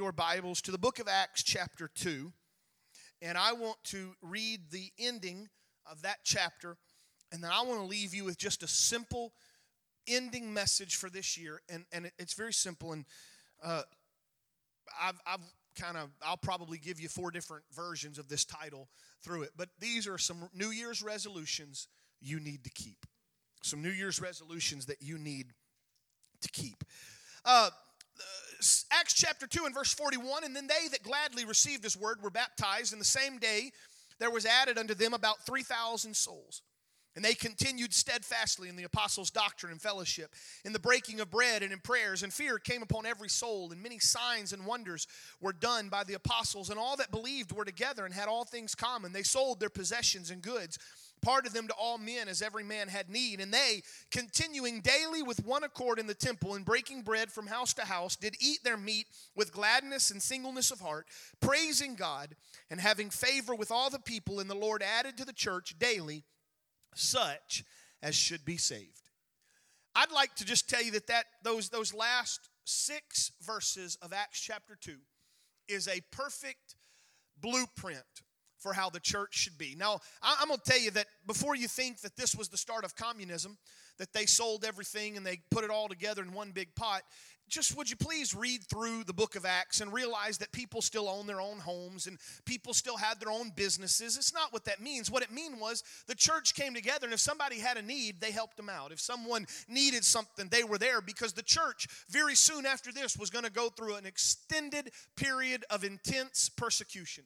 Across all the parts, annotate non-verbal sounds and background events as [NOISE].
your Bibles to the book of Acts, chapter 2. And I want to read the ending of that chapter. And then I want to leave you with just a simple ending message for this year. And, and it's very simple. And uh, I've, I've kind of, I'll probably give you four different versions of this title through it. But these are some New Year's resolutions you need to keep. Some New Year's resolutions that you need to keep. Uh, Acts chapter 2 and verse 41 And then they that gladly received his word were baptized, and the same day there was added unto them about 3,000 souls. And they continued steadfastly in the apostles' doctrine and fellowship, in the breaking of bread and in prayers, and fear came upon every soul, and many signs and wonders were done by the apostles, and all that believed were together and had all things common. They sold their possessions and goods parted them to all men as every man had need. And they, continuing daily with one accord in the temple and breaking bread from house to house, did eat their meat with gladness and singleness of heart, praising God and having favor with all the people. And the Lord added to the church daily such as should be saved. I'd like to just tell you that, that those, those last six verses of Acts chapter 2 is a perfect blueprint for how the church should be. Now, I'm going to tell you that before you think that this was the start of communism, that they sold everything and they put it all together in one big pot, just would you please read through the book of Acts and realize that people still own their own homes and people still had their own businesses? It's not what that means. What it mean was the church came together and if somebody had a need, they helped them out. If someone needed something, they were there because the church very soon after this was going to go through an extended period of intense persecution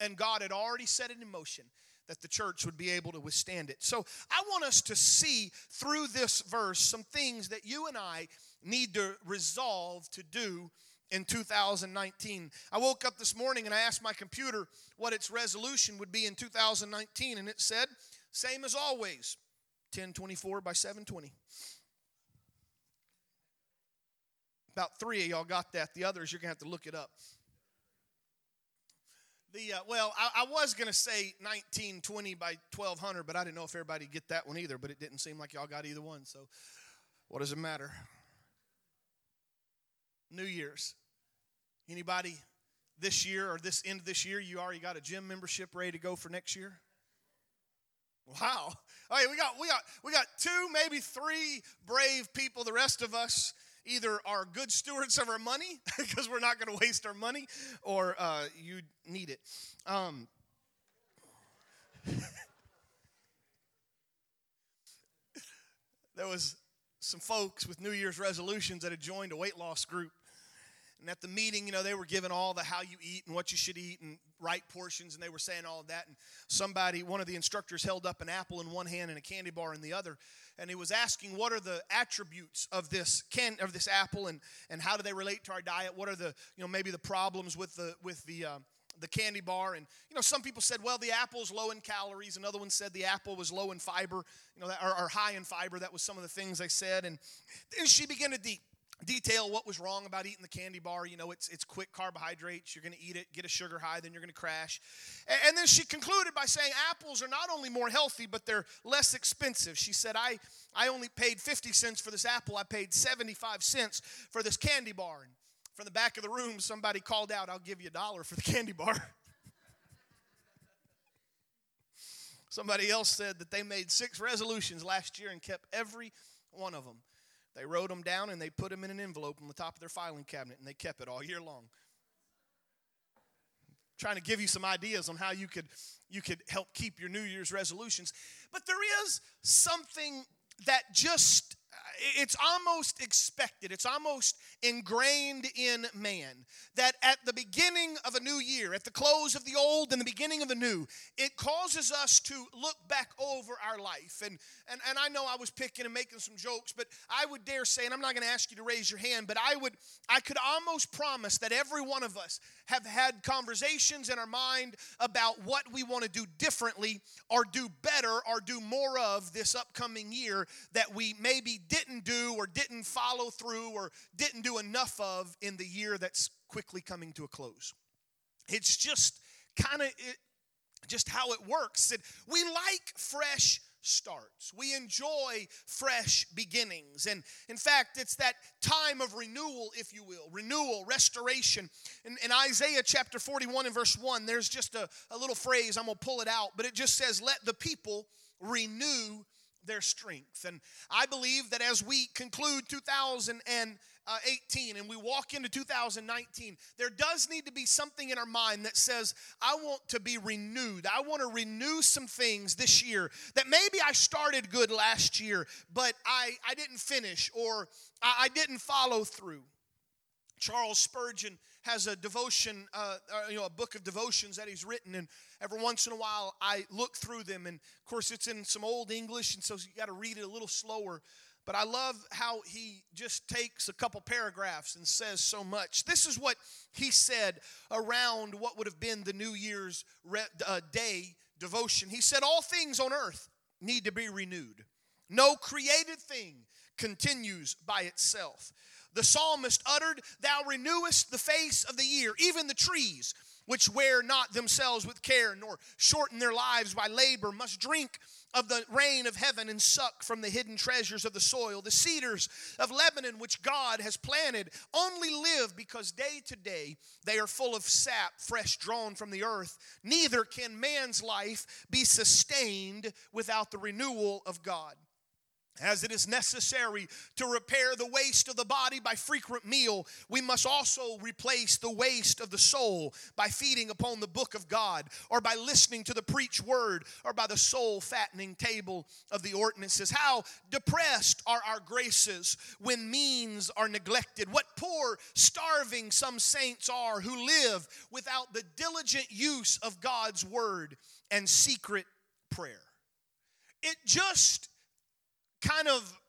and God had already set it in motion that the church would be able to withstand it. So I want us to see through this verse some things that you and I need to resolve to do in 2019. I woke up this morning and I asked my computer what its resolution would be in 2019, and it said, same as always 1024 by 720. About three of y'all got that. The others, you're going to have to look it up. The uh, well, I, I was gonna say 1920 by 1200, but I didn't know if everybody get that one either. But it didn't seem like y'all got either one. So, what does it matter? New Year's. Anybody this year or this end of this year, you already got a gym membership ready to go for next year? Wow. Right, we got we got we got two, maybe three brave people. The rest of us either are good stewards of our money [LAUGHS] because we're not going to waste our money, or uh, you need it. Um, [LAUGHS] there was some folks with New Year's resolutions that had joined a weight loss group. And at the meeting, you know, they were given all the how you eat and what you should eat and right portions, and they were saying all of that. And somebody, one of the instructors, held up an apple in one hand and a candy bar in the other and he was asking what are the attributes of this can of this apple and and how do they relate to our diet? What are the you know maybe the problems with the with the uh, the candy bar? And you know some people said well the apple is low in calories. Another one said the apple was low in fiber you know that, or high in fiber. That was some of the things they said. And then she began to deep detail what was wrong about eating the candy bar. You know, it's, it's quick carbohydrates. You're going to eat it, get a sugar high, then you're going to crash. And, and, then she concluded by saying apples are not only more healthy, but they're less expensive. She said, I, I only paid 50 cents for this apple, I paid 75 cents for this candy bar. And from the back of the room, somebody called out, I'll give you a dollar for the candy bar. [LAUGHS] Somebody else said that they made six resolutions last year and kept every one of them. They wrote them down and they put them in an envelope on the top of their filing cabinet and they kept it all year long. trying to give you some ideas on how you could you could help keep your New Year's resolutions. But there is something that just it's almost expected, it's almost ingrained in man that at the beginning of a new year, at the close of the old and the beginning of the new, it causes us to look back over our life. And, and, and I know I was picking and making some jokes, but I would dare say, and I'm not going to ask you to raise your hand, but I would, I could almost promise that every one of us have had conversations in our mind about what we want to do differently or do better or do more of this upcoming year that we maybe didn't do or didn't follow through or didn't do enough of in the year that's quickly coming to a close. It's just kind of just how it works. we like fresh starts. We enjoy fresh beginnings. And in fact, it's that time of renewal, if you will, renewal, restoration. In, in Isaiah chapter 41 and verse 1, there's just a, a little phrase, I'm going to pull it out, but it just says, Let the people renew their strength. And I believe that as we conclude 2018 and we walk into 2019, there does need to be something in our mind that says, I want to be renewed. I want to renew some things this year that maybe I started good last year, but I, I didn't finish or I, I didn't follow through. Charles Spurgeon has a devotion, uh, uh, you know, a book of devotions that he's written, and every once in a while I look through them, and of course it's in some old English, and so you got to read it a little slower. But I love how he just takes a couple paragraphs and says so much. This is what he said around what would have been the New Year's re- uh, Day devotion. He said, All things on earth need to be renewed. No created thing continues by itself. The psalmist uttered, Thou renewest the face of the year, even the trees, which wear not themselves with care, nor shorten their lives by labor, must drink of the rain of heaven and suck from the hidden treasures of the soil. The cedars of Lebanon, which God has planted, only live because day to day they are full of sap, fresh drawn from the earth. Neither can man's life be sustained without the renewal of God as it is necessary to repair the waste of the body by frequent meal, we must also replace the waste of the soul by feeding upon the book of God, or by listening to the preach word, or by the soul fattening table of the ordinances. How depressed are our graces when means are neglected. What poor, starving some saints are who live without the diligent use of God's word and secret prayer. It just kind of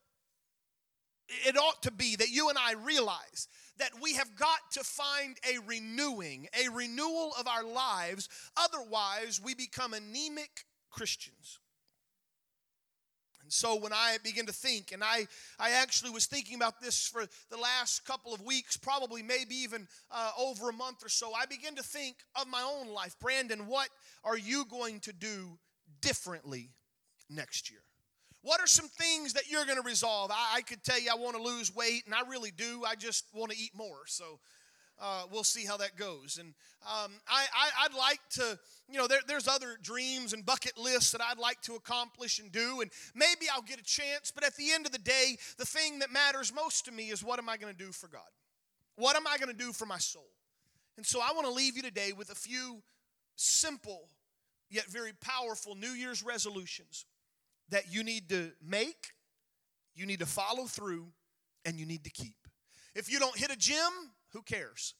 it ought to be that you and I realize that we have got to find a renewing, a renewal of our lives. Otherwise, we become anemic Christians. And so when I begin to think, and I, I actually was thinking about this for the last couple of weeks, probably maybe even uh, over a month or so, I begin to think of my own life. Brandon, what are you going to do differently next year? What are some things that you're going to resolve? I, I, could tell you I want to lose weight, and I really do. I just want to eat more. So uh, we'll see how that goes. And um, I, would like to, you know, there, there's other dreams and bucket lists that I'd like to accomplish and do, and maybe I'll get a chance. But at the end of the day, the thing that matters most to me is what am I going to do for God? What am I going to do for my soul? And so I want to leave you today with a few simple yet very powerful New Year's resolutions that you need to make, you need to follow through, and you need to keep. If you don't hit a gym, who cares?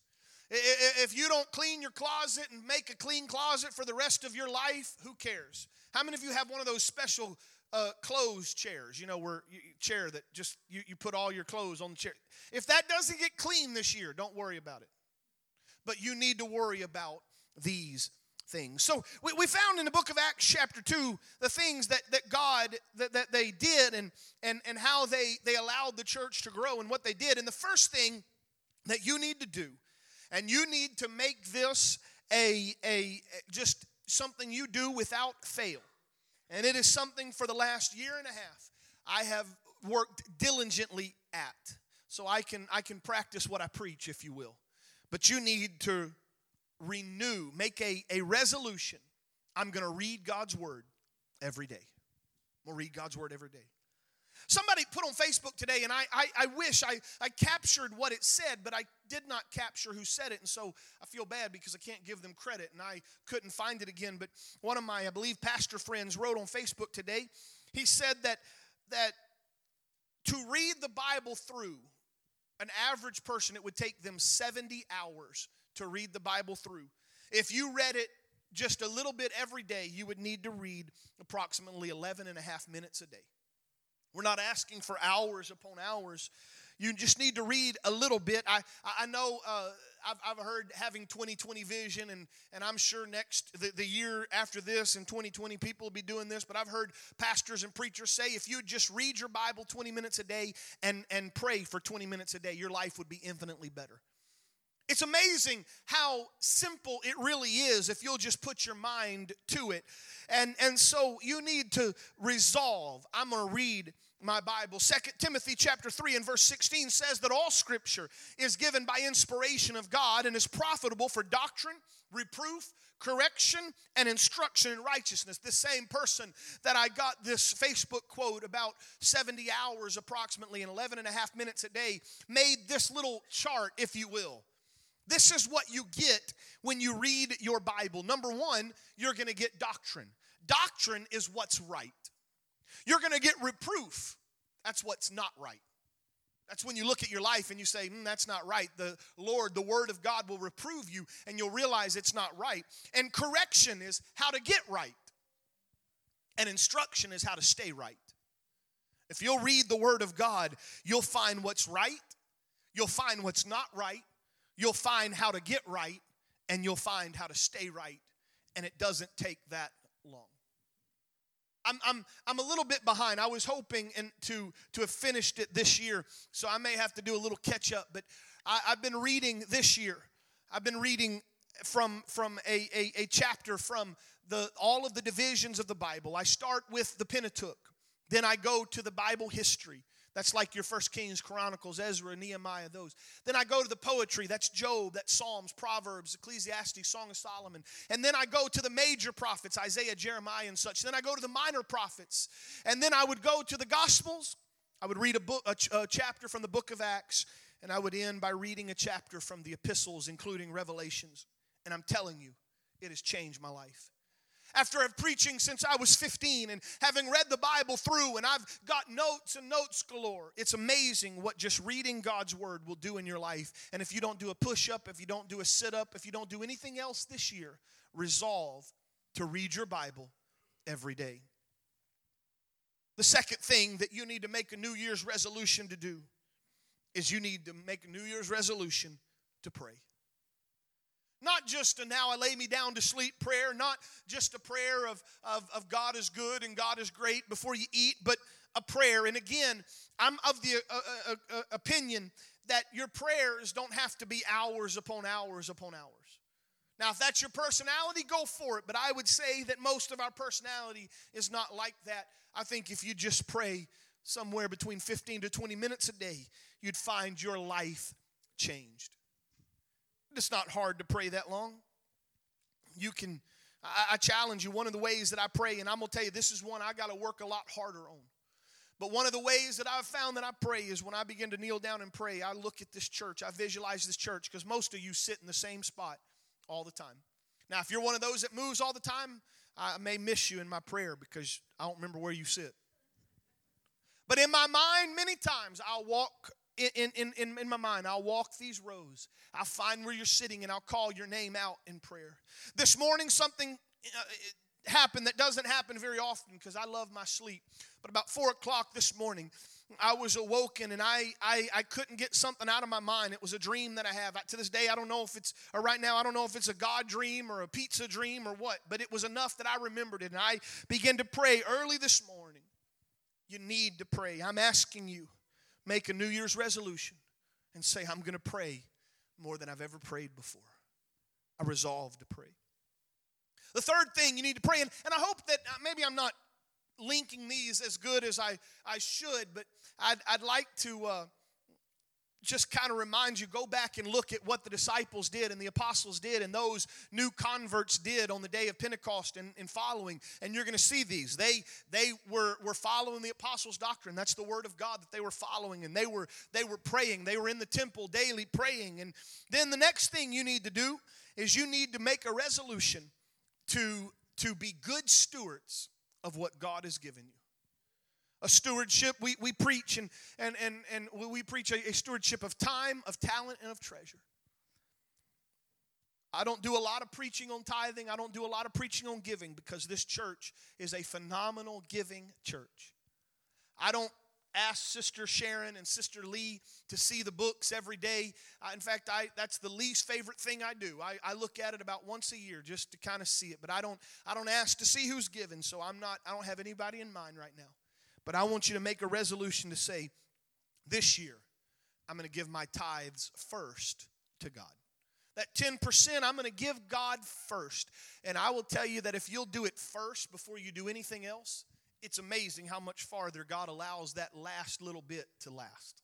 If you don't clean your closet and make a clean closet for the rest of your life, who cares? How many of you have one of those special uh, clothes chairs? You know, where you, chair that just you, you put all your clothes on the chair. If that doesn't get clean this year, don't worry about it. But you need to worry about these things. So we, we found in the book of Acts chapter 2 the things that, that God that, that they did and, and, and how they, they allowed the church to grow and what they did. And the first thing that you need to do, and you need to make this a, a just something you do without fail. And it is something for the last year and a half I have worked diligently at. So I can I can practice what I preach, if you will. But you need to renew, make a, a resolution. I'm going to read God's word every day. I'm going to read God's word every day. Somebody put on Facebook today, and I, I, I, wish I, I captured what it said, but I did not capture who said it. And so I feel bad because I can't give them credit, and I couldn't find it again. But one of my, I believe, pastor friends wrote on Facebook today. He said that, that to read the Bible through, an average person, it would take them 70 hours to read the Bible through. If you read it just a little bit every day, you would need to read approximately 11 and a half minutes a day. We're not asking for hours upon hours. You just need to read a little bit. I, I know uh, I've, I've heard having 2020 vision, and, and I'm sure next, the, the year after this in 2020, people will be doing this. But I've heard pastors and preachers say if you just read your Bible 20 minutes a day and, and pray for 20 minutes a day, your life would be infinitely better. It's amazing how simple it really is if you'll just put your mind to it. And, and so you need to resolve. I'm going to read my Bible. Second Timothy chapter 3 and verse 16 says that all scripture is given by inspiration of God and is profitable for doctrine, reproof, correction, and instruction in righteousness. This same person that I got this Facebook quote about 70 hours approximately and 11 and a half minutes a day made this little chart, if you will. This is what you get when you read your Bible. Number one, you're going to get doctrine. Doctrine is what's right. You're going to get reproof. That's what's not right. That's when you look at your life and you say, mm, that's not right. The Lord, the Word of God will reprove you and you'll realize it's not right. And correction is how to get right, and instruction is how to stay right. If you'll read the Word of God, you'll find what's right, you'll find what's not right, you'll find how to get right, and you'll find how to stay right. And it doesn't take that long. I'm, I'm, I'm a little bit behind. I was hoping to, to have finished it this year, so I may have to do a little catch up. But I, have been reading this year. I've been reading from, from a, a, a chapter from the, all of the divisions of the Bible. I start with the Pentateuch, then I go to the Bible history. That's like your First Kings, Chronicles, Ezra, Nehemiah, those. Then I go to the poetry. That's Job, that's Psalms, Proverbs, Ecclesiastes, Song of Solomon. And then I go to the major prophets, Isaiah, Jeremiah, and such. Then I go to the minor prophets. And then I would go to the Gospels. I would read a book, a, ch- a chapter from the book of Acts, and I would end by reading a chapter from the epistles, including Revelations. And I'm telling you, it has changed my life after preaching since I was 15 and having read the Bible through, and I've got notes and notes galore. It's amazing what just reading God's Word will do in your life. And if you don't do a push up, if you don't do a sit up, if you don't do anything else this year, resolve to read your Bible every day. The second thing that you need to make a New Year's resolution to do is you need to make a New Year's resolution to pray. Not just a now I lay me down to sleep prayer, not just a prayer of, of, of God is good and God is great before you eat, but a prayer. And again, I'm of the uh, uh, uh, uh, opinion that your prayers don't have to be hours upon hours upon hours. Now, if that's your personality, go for it. But I would say that most of our personality is not like that. I think if you just pray somewhere between 15 to 20 minutes a day, you'd find your life changed. It's not hard to pray that long. You can, I, I challenge you, one of the ways that I pray, and I'm going to tell you, this is one I got to work a lot harder on. But one of the ways that I've found that I pray is when I begin to kneel down and pray, I look at this church, I visualize this church, because most of you sit in the same spot all the time. Now, if you're one of those that moves all the time, I may miss you in my prayer because I don't remember where you sit. But in my mind, many times I'll walk in, in, in, in my mind. I'll walk these rows. I'll find where you're sitting and I'll call your name out in prayer. This morning, something uh, happened that doesn't happen very often because I love my sleep. But about four o'clock this morning, I was awoken and I, I, I couldn't get something out of my mind. It was a dream that I have. To this day, I don't know if it's, or right now, I don't know if it's a God dream or a pizza dream or what, but it was enough that I remembered it. And I began to pray early this morning. You need to pray. I'm asking you make a New Year's resolution and say, I'm going to pray more than I've ever prayed before. I resolve to pray. The third thing you need to pray, and, and I hope that uh, maybe I'm not linking these as good as I, I should, but I'd, I'd like to uh, just kind of reminds you go back and look at what the disciples did and the apostles did and those new converts did on the day of pentecost and, and following and you're going to see these. They they were were following the apostles doctrine. That's the word of god that they were following and they were they were praying. They were in the temple daily praying and then the next thing you need to do is you need to make a resolution to to be good stewards of what god has given you a stewardship. We, we preach and, and, and, and we preach a, a stewardship of time of talent and of treasure. I don't do a lot of preaching on tithing. I don't do a lot of preaching on giving because this church is a phenomenal giving church. I don't ask sister sharon and sister lee to see the books every day. I, in fact I, that's the least favorite thing i do. I, I look at it about once a year just to kind of see it but i don't i don't ask to see who's given so i'm not i don't have anybody in mind right now but I want you to make a resolution to say, this year, I'm going to give my tithes first to God. That 10% I'm going to give God first. And I will tell you that if you'll do it first before you do anything else, it's amazing how much farther God allows that last little bit to last.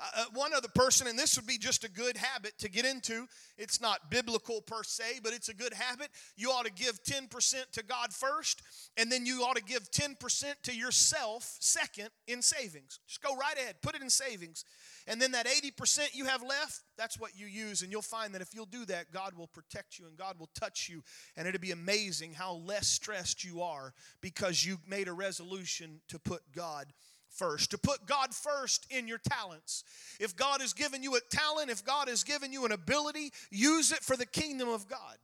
Uh, uh, one other person, and this would be just a good habit to get into. It's not biblical per se, but it's a good habit. You ought to give 10% to God first, and then you ought to give 10% to yourself second in savings. Just go right ahead, put it in savings. And then that 80% you have left, that's what you use. And you'll find that if you'll do that, God will protect you and God will touch you. And it'll be amazing how less stressed you are because you made a resolution to put God first, to put God first in your talents. If God has given you a talent, if God has given you an ability, use it for the kingdom of God.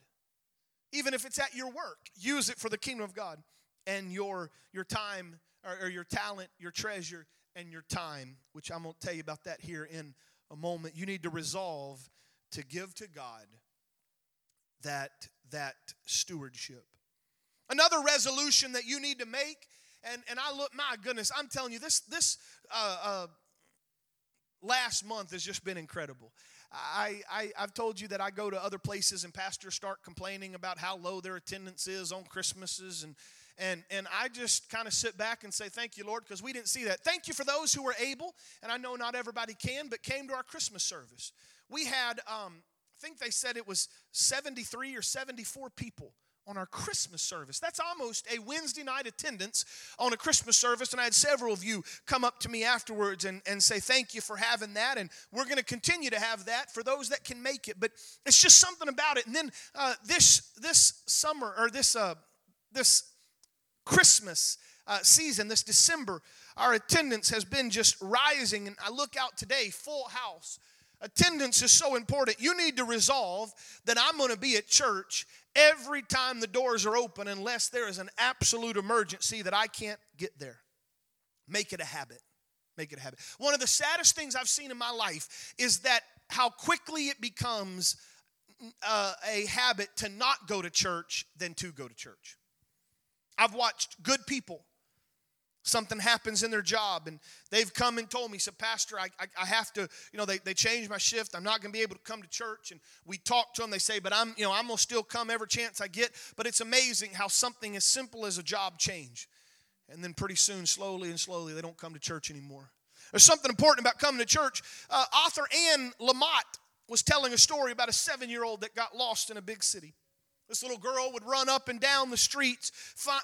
Even if it's at your work, use it for the kingdom of God. And your, your time or, or your talent, your treasure, and your time, which I'm going to tell you about that here in a moment. You need to resolve to give to God that, that stewardship. Another resolution that you need to make, and, and I look, my goodness, I'm telling you, this, this uh, uh, last month has just been incredible. I, I, I've told you that I go to other places and pastors start complaining about how low their attendance is on Christmases and, and, and I just kind of sit back and say, Thank you, Lord, because we didn't see that. Thank you for those who were able, and I know not everybody can, but came to our Christmas service. We had, um, I think they said it was 73 or 74 people on our Christmas service. That's almost a Wednesday night attendance on a Christmas service. And I had several of you come up to me afterwards and, and say, Thank you for having that. And we're going to continue to have that for those that can make it. But it's just something about it. And then uh, this, this summer, or this, uh, this Christmas uh, season, this December, our attendance has been just rising. And I look out today, full house. Attendance is so important. You need to resolve that I'm going to be at church every time the doors are open unless there is an absolute emergency that I can't get there. Make it a habit. Make it a habit. One of the saddest things I've seen in my life is that how quickly it becomes uh, a habit to not go to church than to go to church. I've watched good people. Something happens in their job, and they've come and told me, said, Pastor, I, I, I have to, you know, they, they changed my shift. I'm not going to be able to come to church. And we talk to them. They say, but I'm, you know, I'm going to still come every chance I get. But it's amazing how something as simple as a job change. And then pretty soon, slowly and slowly, they don't come to church anymore. There's something important about coming to church. Uh, author Anne Lamott was telling a story about a seven year old that got lost in a big city. This little girl would run up and down the streets,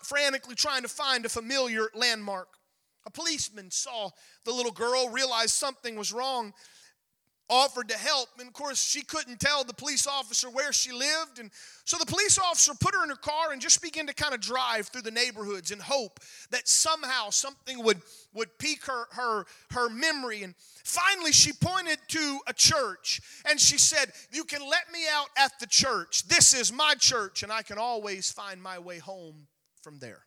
frantically trying to find a familiar landmark. A policeman saw the little girl, realized something was wrong, offered to help. And of course, she couldn't tell the police officer where she lived. And so the police officer put her in her car and just began to kind of drive through the neighborhoods in hope that somehow something would, would pique her, her, her memory. And finally, she pointed to a church and she said, You can let me out at the church. This is my church, and I can always find my way home from there.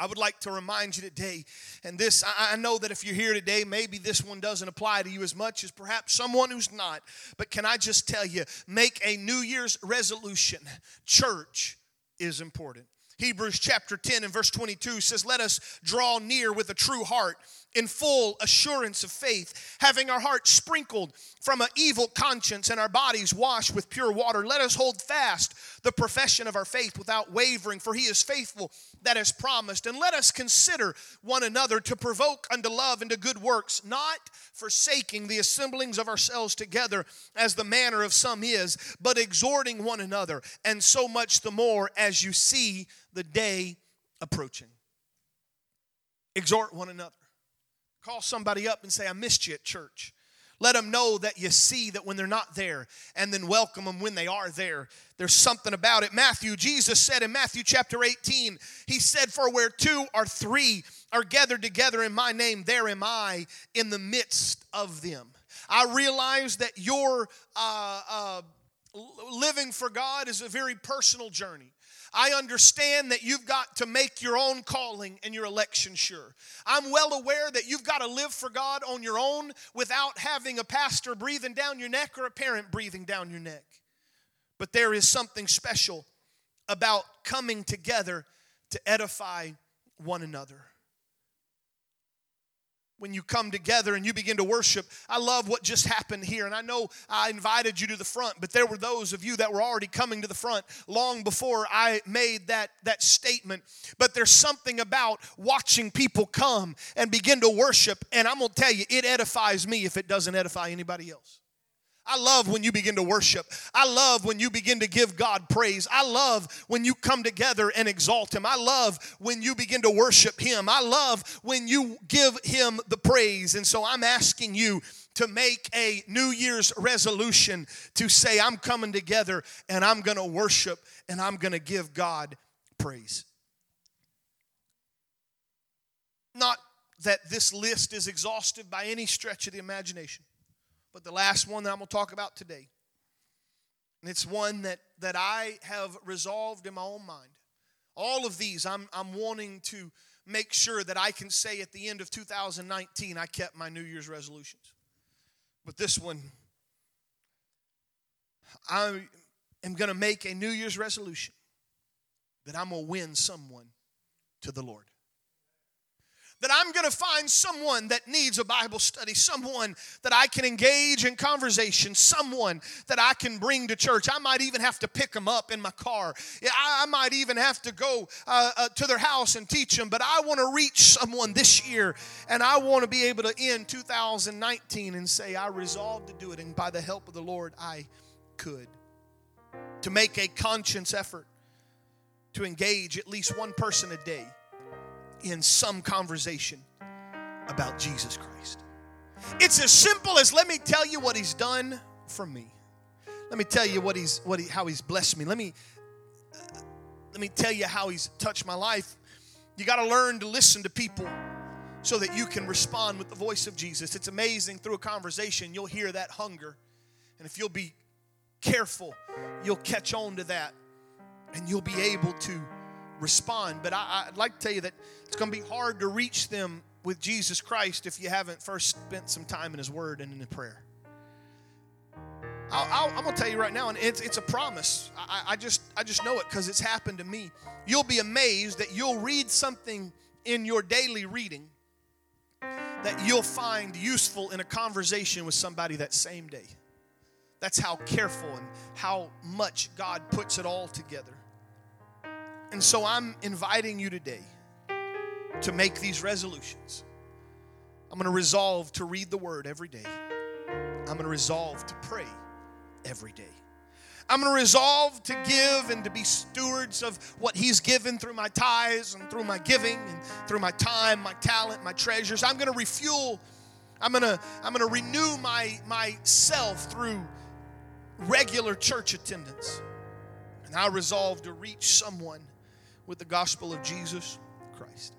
I would like to remind you today, and this, I know that if you're here today, maybe this one doesn't apply to you as much as perhaps someone who's not. But can I just tell you, make a New Year's resolution. Church is important. Hebrews chapter 10 and verse 22 says, Let us draw near with a true heart in full assurance of faith, having our hearts sprinkled from an evil conscience and our bodies washed with pure water. Let us hold fast the profession of our faith without wavering, for he is faithful that has promised. And let us consider one another to provoke unto love and to good works, not forsaking the assemblings of ourselves together as the manner of some is, but exhorting one another, and so much the more as you see the day approaching. Exhort one another. Call somebody up and say, I missed you at church. Let them know that you see that when they're not there, and then welcome them when they are there. There's something about it. Matthew, Jesus said in Matthew chapter 18, He said, For where two or three are gathered together in my name, there am I in the midst of them. I realize that your uh, uh, living for God is a very personal journey. I understand that you've got to make your own calling and your election sure. I'm well aware that you've got to live for God on your own without having a pastor breathing down your neck or a parent breathing down your neck. But there is something special about coming together to edify one another. When you come together and you begin to worship. I love what just happened here. And I know I invited you to the front, but there were those of you that were already coming to the front long before I made that, that statement. But there's something about watching people come and begin to worship. And I'm going to tell you, it edifies me if it doesn't edify anybody else. I love when you begin to worship. I love when you begin to give God praise. I love when you come together and exalt Him. I love when you begin to worship Him. I love when you give Him the praise. And so I'm asking you to make a New Year's resolution to say, I'm coming together and I'm going to worship and I'm going to give God praise. Not that this list is exhaustive by any stretch of the imagination. But the last one that I'm going to talk about today, and it's one that, that I have resolved in my own mind. All of these, I'm, I'm wanting to make sure that I can say at the end of 2019, I kept my New Year's resolutions. But this one, I am going to make a New Year's resolution that I'm going to win someone to the Lord that I'm going to find someone that needs a Bible study, someone that I can engage in conversation, someone that I can bring to church. I might even have to pick them up in my car. Yeah, I might even have to go uh, uh, to their house and teach them, but I want to reach someone this year and I want to be able to end 2019 and say, I resolved to do it, and by the help of the Lord, I could. To make a conscious effort to engage at least one person a day in some conversation about Jesus Christ. It's as simple as let me tell you what he's done for me. Let me tell you what he's what he, how he's blessed me. Let me uh, let me tell you how he's touched my life. You got to learn to listen to people so that you can respond with the voice of Jesus. It's amazing through a conversation you'll hear that hunger. And if you'll be careful, you'll catch on to that and you'll be able to respond. But I, would like to tell you that it's going to be hard to reach them with Jesus Christ if you haven't first spent some time in His Word and in the prayer. i am going to tell you right now, and it's, it's a promise. I, I just I just know it because it's happened to me. You'll be amazed that you'll read something in your daily reading that you'll find useful in a conversation with somebody that same day. That's how careful and how much God puts it all together. And so I'm inviting you today to make these resolutions. I'm going to resolve to read the word every day. I'm going to resolve to pray every day. I'm going to resolve to give and to be stewards of what He's given through my tithes and through my giving and through my time, my talent, my treasures. I'm going to refuel. I'm going to I'm going to renew my myself through regular church attendance. And I resolve to reach someone with the gospel of Jesus Christ.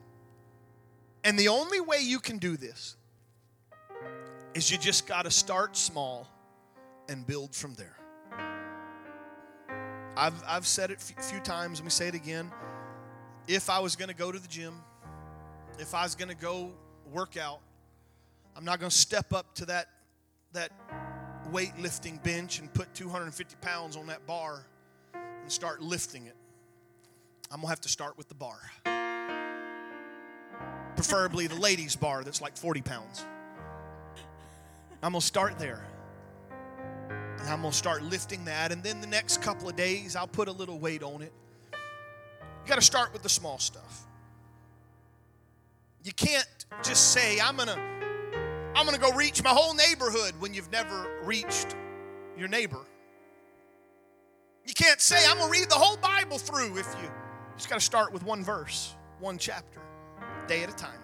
And the only way you can do this is you just got to start small and build from there. I've, I've said it a few times, let me say it again. If I was going to go to the gym, if I was going to go work out, I'm not going to step up to that, that weightlifting bench and put 250 pounds on that bar and start lifting it. I'm going to have to start with the bar. Preferably the ladies' bar that's like 40 pounds. I'm going to start there. And I'm going to start lifting that. And then the next couple of days, I'll put a little weight on it. You got to start with the small stuff. You can't just say, I'm going to. I'm going to go reach my whole neighborhood when you've never reached your neighbor. You can't say, I'm going to read the whole Bible through if you just got to start with one verse, one chapter, day at a time.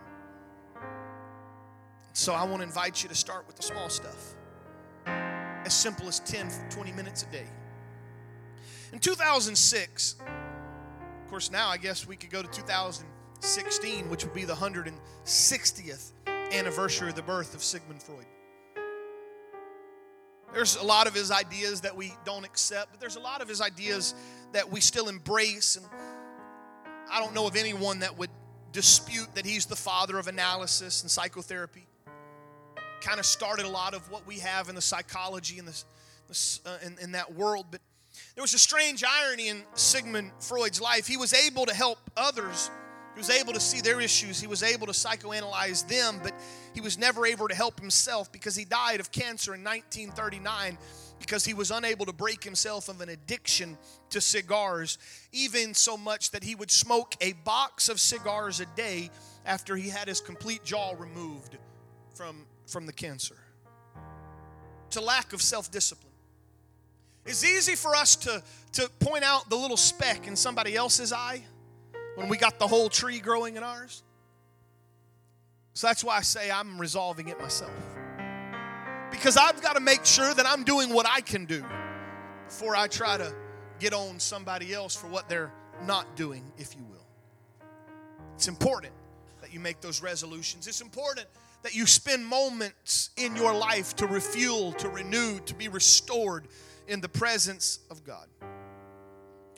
So I want to invite you to start with the small stuff. As simple as 10, 20 minutes a day. In 2006, of course, now I guess we could go to 2016, which would be the 160th anniversary of the birth of Sigmund Freud. There's a lot of his ideas that we don't accept, but there's a lot of his ideas that we still embrace and I don't know of anyone that would dispute that he's the father of analysis and psychotherapy. Kind of started a lot of what we have in the psychology and the, uh, in, in that world. But there was a strange irony in Sigmund Freud's life. He was able to help others He was able to see their issues. He was able to psychoanalyze them, but he was never able to help himself because he died of cancer in 1939 because he was unable to break himself of an addiction to cigars, even so much that he would smoke a box of cigars a day after he had his complete jaw removed from, from the cancer. A lack of self discipline. It's easy for us to, to point out the little speck in somebody else's eye when we got the whole tree growing in ours. So that's why I say I'm resolving it myself. Because I've got to make sure that I'm doing what I can do before I try to get on somebody else for what they're not doing, if you will. It's important that you make those resolutions. It's important that you spend moments in your life to refuel, to renew, to be restored in the presence of God.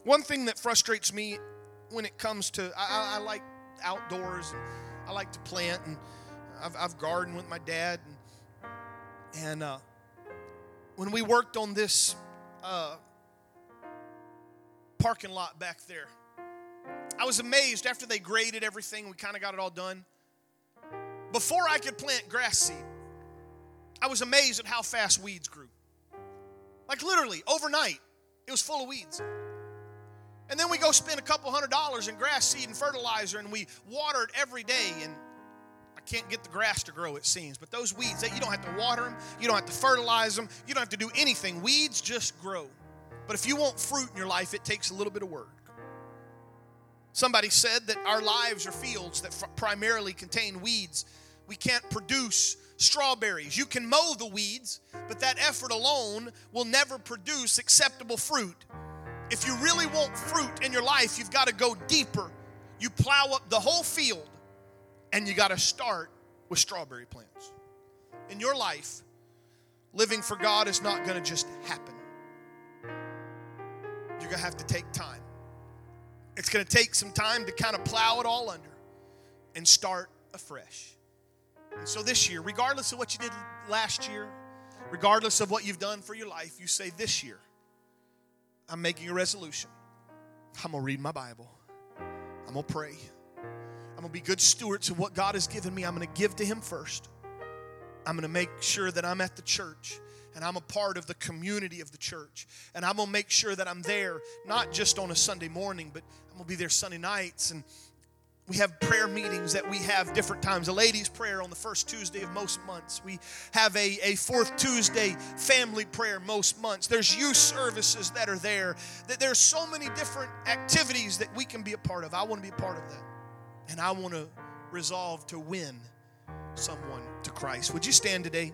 One thing that frustrates me when it comes to I, I like outdoors I like to plant and I've, I've gardened with my dad and, and uh, when we worked on this uh, parking lot back there, I was amazed after they graded everything. We kind of got it all done. Before I could plant grass seed, I was amazed at how fast weeds grew. Like literally overnight, it was full of weeds. And then we go spend a couple hundred dollars in grass seed and fertilizer and we watered every day and I can't get the grass to grow, it seems. But those weeds, you don't have to water them, you don't have to fertilize them, you don't have to do anything. Weeds just grow. But if you want fruit in your life, it takes a little bit of work. Somebody said that our lives are fields that primarily contain weeds. We can't produce strawberries. You can mow the weeds, but that effort alone will never produce acceptable fruit. If you really want fruit in your life, you've got to go deeper. You plow up the whole field, and you got to start with strawberry plants. In your life, living for God is not going to just happen. You're going to have to take time. It's going to take some time to kind of plow it all under and start afresh. And so this year, regardless of what you did last year, regardless of what you've done for your life, you say, This year, I'm making a resolution. I'm going to read my Bible. I'm going to pray. I'm going to be good stewards of what God has given me. I'm going to give to Him first. I'm going to make sure that I'm at the church and I'm a part of the community of the church. And I'm going to make sure that I'm there, not just on a Sunday morning, but I'm going to be there Sunday nights and we have prayer meetings that we have different times. A ladies' prayer on the first Tuesday of most months. We have a, a fourth Tuesday family prayer most months. There's youth services that are there. There's so many different activities that we can be a part of. I want to be a part of that. And I want to resolve to win someone to Christ. Would you stand today?